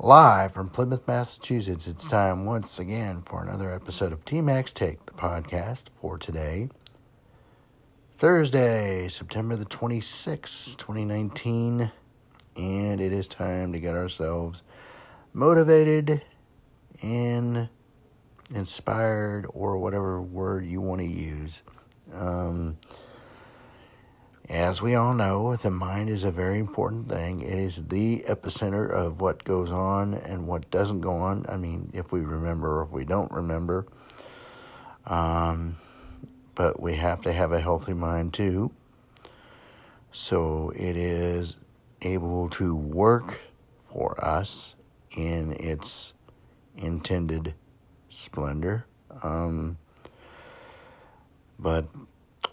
Live from Plymouth, Massachusetts, it's time once again for another episode of TMAC's Take, the podcast for today, Thursday, September the 26th, 2019. And it is time to get ourselves motivated and inspired, or whatever word you want to use. Um, as we all know, the mind is a very important thing. It is the epicenter of what goes on and what doesn't go on. I mean, if we remember or if we don't remember. Um, but we have to have a healthy mind too. So it is able to work for us in its intended splendor. Um, but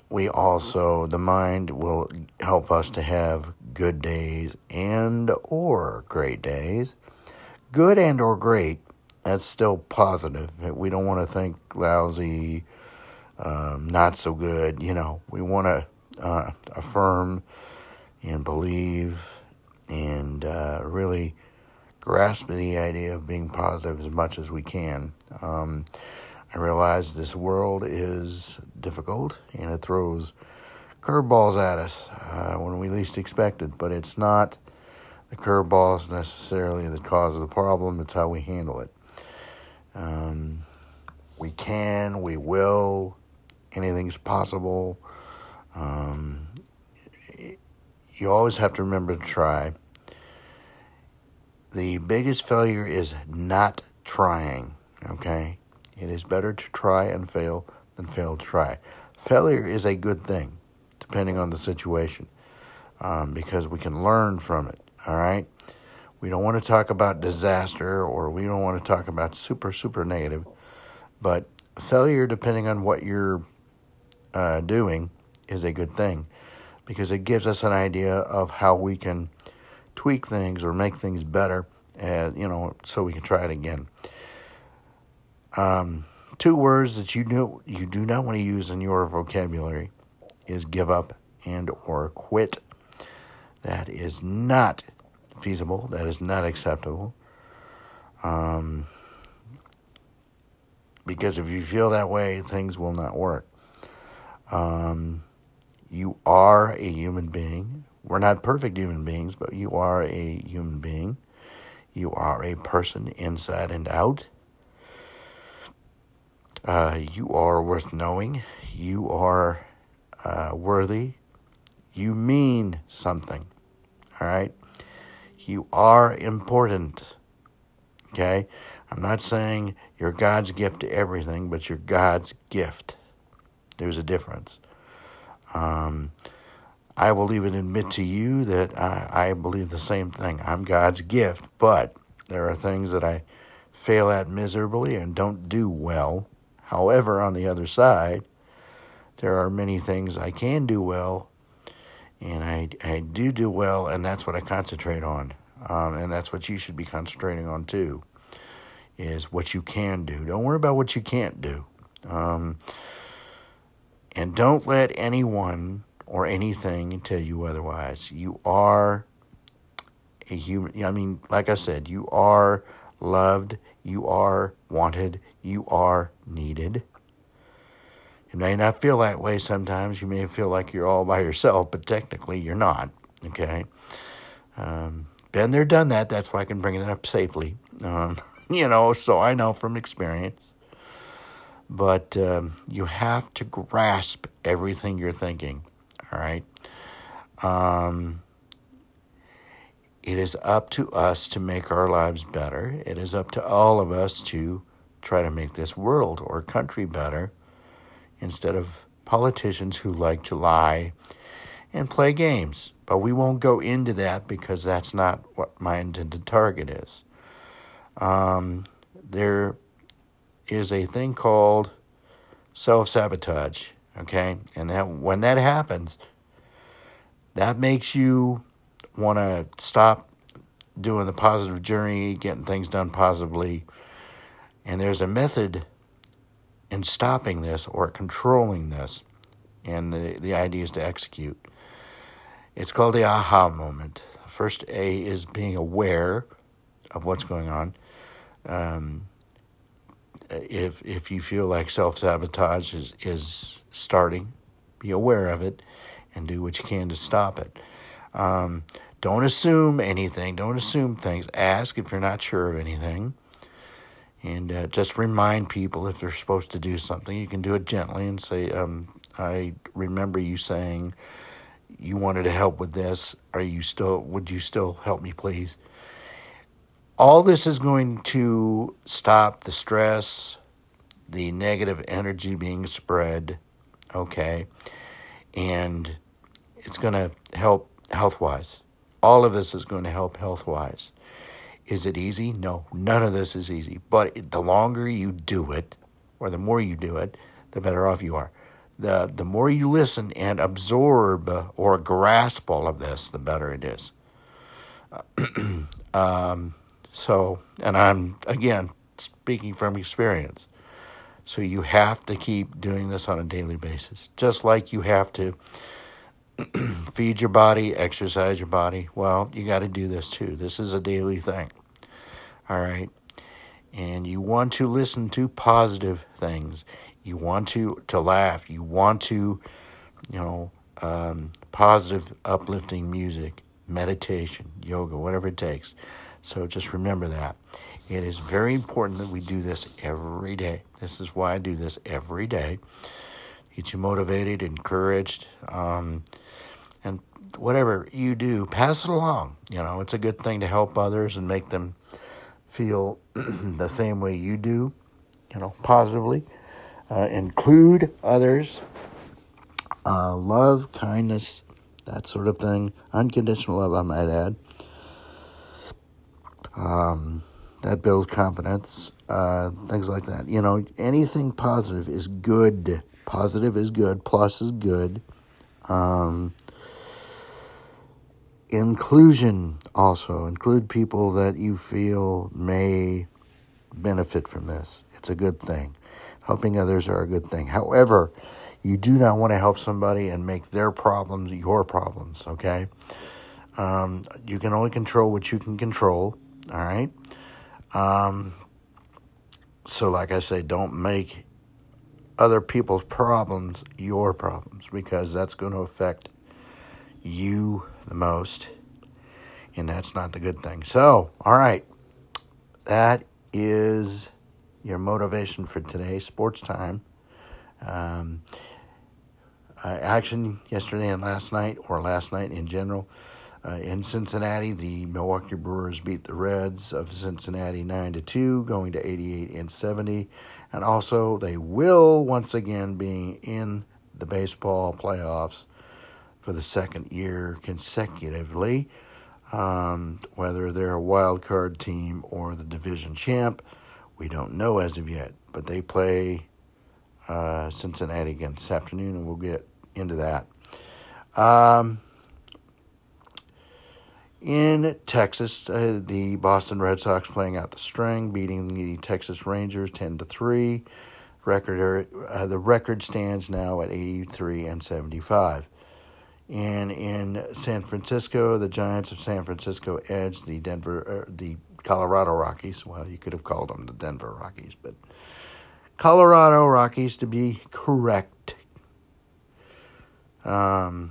we also the mind will help us to have good days and or great days. Good and or great that's still positive. We don't want to think lousy um, not so good you know. We want to uh, affirm and believe and uh, really grasp the idea of being positive as much as we can. Um, I realize this world is difficult and it throws curveballs at us uh, when we least expect it, but it's not the curveballs necessarily the cause the problem, it's how we handle it. Um, we can, we will, anything's possible. Um, you always have to remember to try. The biggest failure is not trying, okay? It is better to try and fail than fail to try. Failure is a good thing, depending on the situation, um, because we can learn from it. All right? We don't want to talk about disaster or we don't want to talk about super, super negative, but failure, depending on what you're uh, doing, is a good thing because it gives us an idea of how we can tweak things or make things better, uh, you know, so we can try it again. Um, two words that you know you do not want to use in your vocabulary is give up and or quit. That is not feasible. That is not acceptable. Um, because if you feel that way, things will not work. Um, you are a human being. We're not perfect human beings, but you are a human being. You are a person inside and out. Uh, you are worth knowing. You are uh, worthy. You mean something. All right? You are important. Okay? I'm not saying you're God's gift to everything, but you're God's gift. There's a difference. Um, I will even admit to you that I, I believe the same thing. I'm God's gift, but there are things that I fail at miserably and don't do well. However, on the other side, there are many things I can do well, and I, I do do well, and that's what I concentrate on. Um, and that's what you should be concentrating on too, is what you can do. Don't worry about what you can't do. Um, and don't let anyone or anything tell you otherwise. You are a human. I mean, like I said, you are loved, you are wanted, you are needed. You may not feel that way sometimes. You may feel like you're all by yourself, but technically you're not. Okay? Um, been there, done that. That's why I can bring it up safely. Um, you know, so I know from experience. But um, you have to grasp everything you're thinking. All right? Um, it is up to us to make our lives better. It is up to all of us to try to make this world or country better instead of politicians who like to lie and play games. But we won't go into that because that's not what my intended target is. Um, there is a thing called self sabotage, okay? And that when that happens, that makes you want to stop doing the positive journey, getting things done positively. And there's a method in stopping this or controlling this. And the, the idea is to execute. It's called the aha moment. The first A is being aware of what's going on. Um, if if you feel like self sabotage is is starting, be aware of it, and do what you can to stop it. Um, don't assume anything. Don't assume things. Ask if you're not sure of anything. And uh, just remind people if they're supposed to do something. You can do it gently and say, um, I remember you saying you wanted to help with this. Are you still, would you still help me, please? All this is going to stop the stress, the negative energy being spread, okay? And it's going to help health wise. All of this is going to help health wise. Is it easy? No, none of this is easy. But the longer you do it, or the more you do it, the better off you are. The, the more you listen and absorb or grasp all of this, the better it is. um, so, and I'm, again, speaking from experience. So you have to keep doing this on a daily basis, just like you have to feed your body, exercise your body. Well, you got to do this too. This is a daily thing. All right. And you want to listen to positive things. You want to to laugh. You want to, you know, um, positive, uplifting music, meditation, yoga, whatever it takes. So just remember that. It is very important that we do this every day. This is why I do this every day. Get you motivated, encouraged. Um, and whatever you do, pass it along. You know, it's a good thing to help others and make them feel the same way you do, you know, positively. Uh, include others, uh, love, kindness, that sort of thing. Unconditional love, I might add. Um, that builds confidence, uh, things like that. You know, anything positive is good. Positive is good. Plus is good. Um, inclusion also. Include people that you feel may benefit from this. It's a good thing. Helping others are a good thing. However you do not want to help somebody and make their problems your problems okay? Um, you can only control what you can control all right? Um, so like i say don't make other people's problems your problems because that's going to affect you the most, and that's not the good thing. So, all right, that is your motivation for today, sports time. Um, uh, action yesterday and last night, or last night in general. Uh, in Cincinnati, the Milwaukee Brewers beat the Reds of Cincinnati 9 to 2, going to 88 and 70. And also, they will once again be in the baseball playoffs for the second year consecutively. Um, whether they're a wild card team or the division champ, we don't know as of yet. But they play uh, Cincinnati again this afternoon, and we'll get into that. Um, in Texas, uh, the Boston Red Sox playing out the string, beating the Texas Rangers ten to three. Record uh, the record stands now at eighty three and seventy five. And in San Francisco, the Giants of San Francisco edged the Denver, uh, the Colorado Rockies. Well, you could have called them the Denver Rockies, but Colorado Rockies to be correct. Um,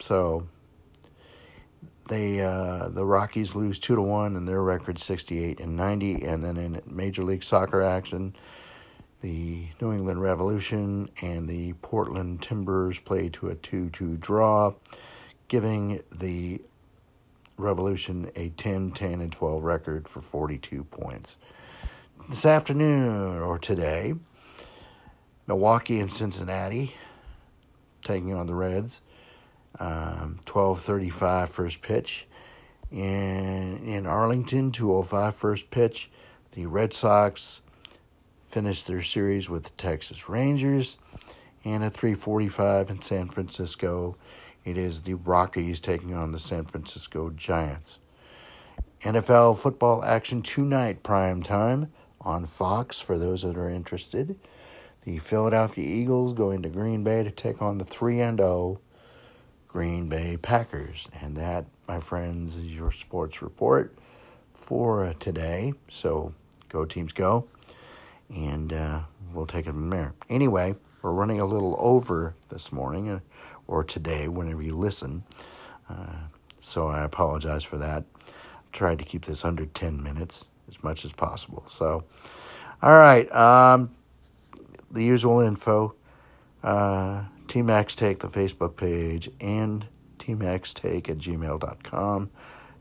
so they uh, the Rockies lose two to one, and their record sixty eight and ninety. And then in Major League Soccer action, the New England Revolution and the Portland Timbers play to a 2 2 draw, giving the Revolution a 10 10 and 12 record for 42 points. This afternoon or today, Milwaukee and Cincinnati taking on the Reds. Um, 12:35 first pitch. And in Arlington, 205 first pitch. The Red Sox finished their series with the Texas Rangers. And at 3:45 in San Francisco, it is the Rockies taking on the San Francisco Giants. NFL football action tonight, prime time on Fox for those that are interested. The Philadelphia Eagles going to Green Bay to take on the 3 and 0 Green Bay Packers. And that, my friends, is your sports report for today. So go teams go, and uh, we'll take it from there. Anyway, we're running a little over this morning uh, or today, whenever you listen. Uh, so I apologize for that. tried to keep this under 10 minutes as much as possible. So, all right. Um, the usual info uh, TMAC's Take, the Facebook page, and tmacstake at gmail.com.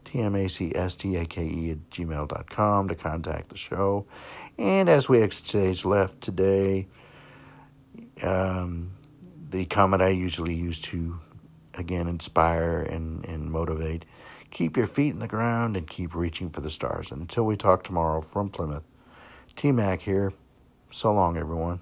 T-M-A-C-S-T-A-K-E at gmail.com to contact the show. And as we exit stage left today, um, the comment I usually use to, again, inspire and, and motivate. Keep your feet in the ground and keep reaching for the stars. And until we talk tomorrow from Plymouth, T Mac here. So long, everyone.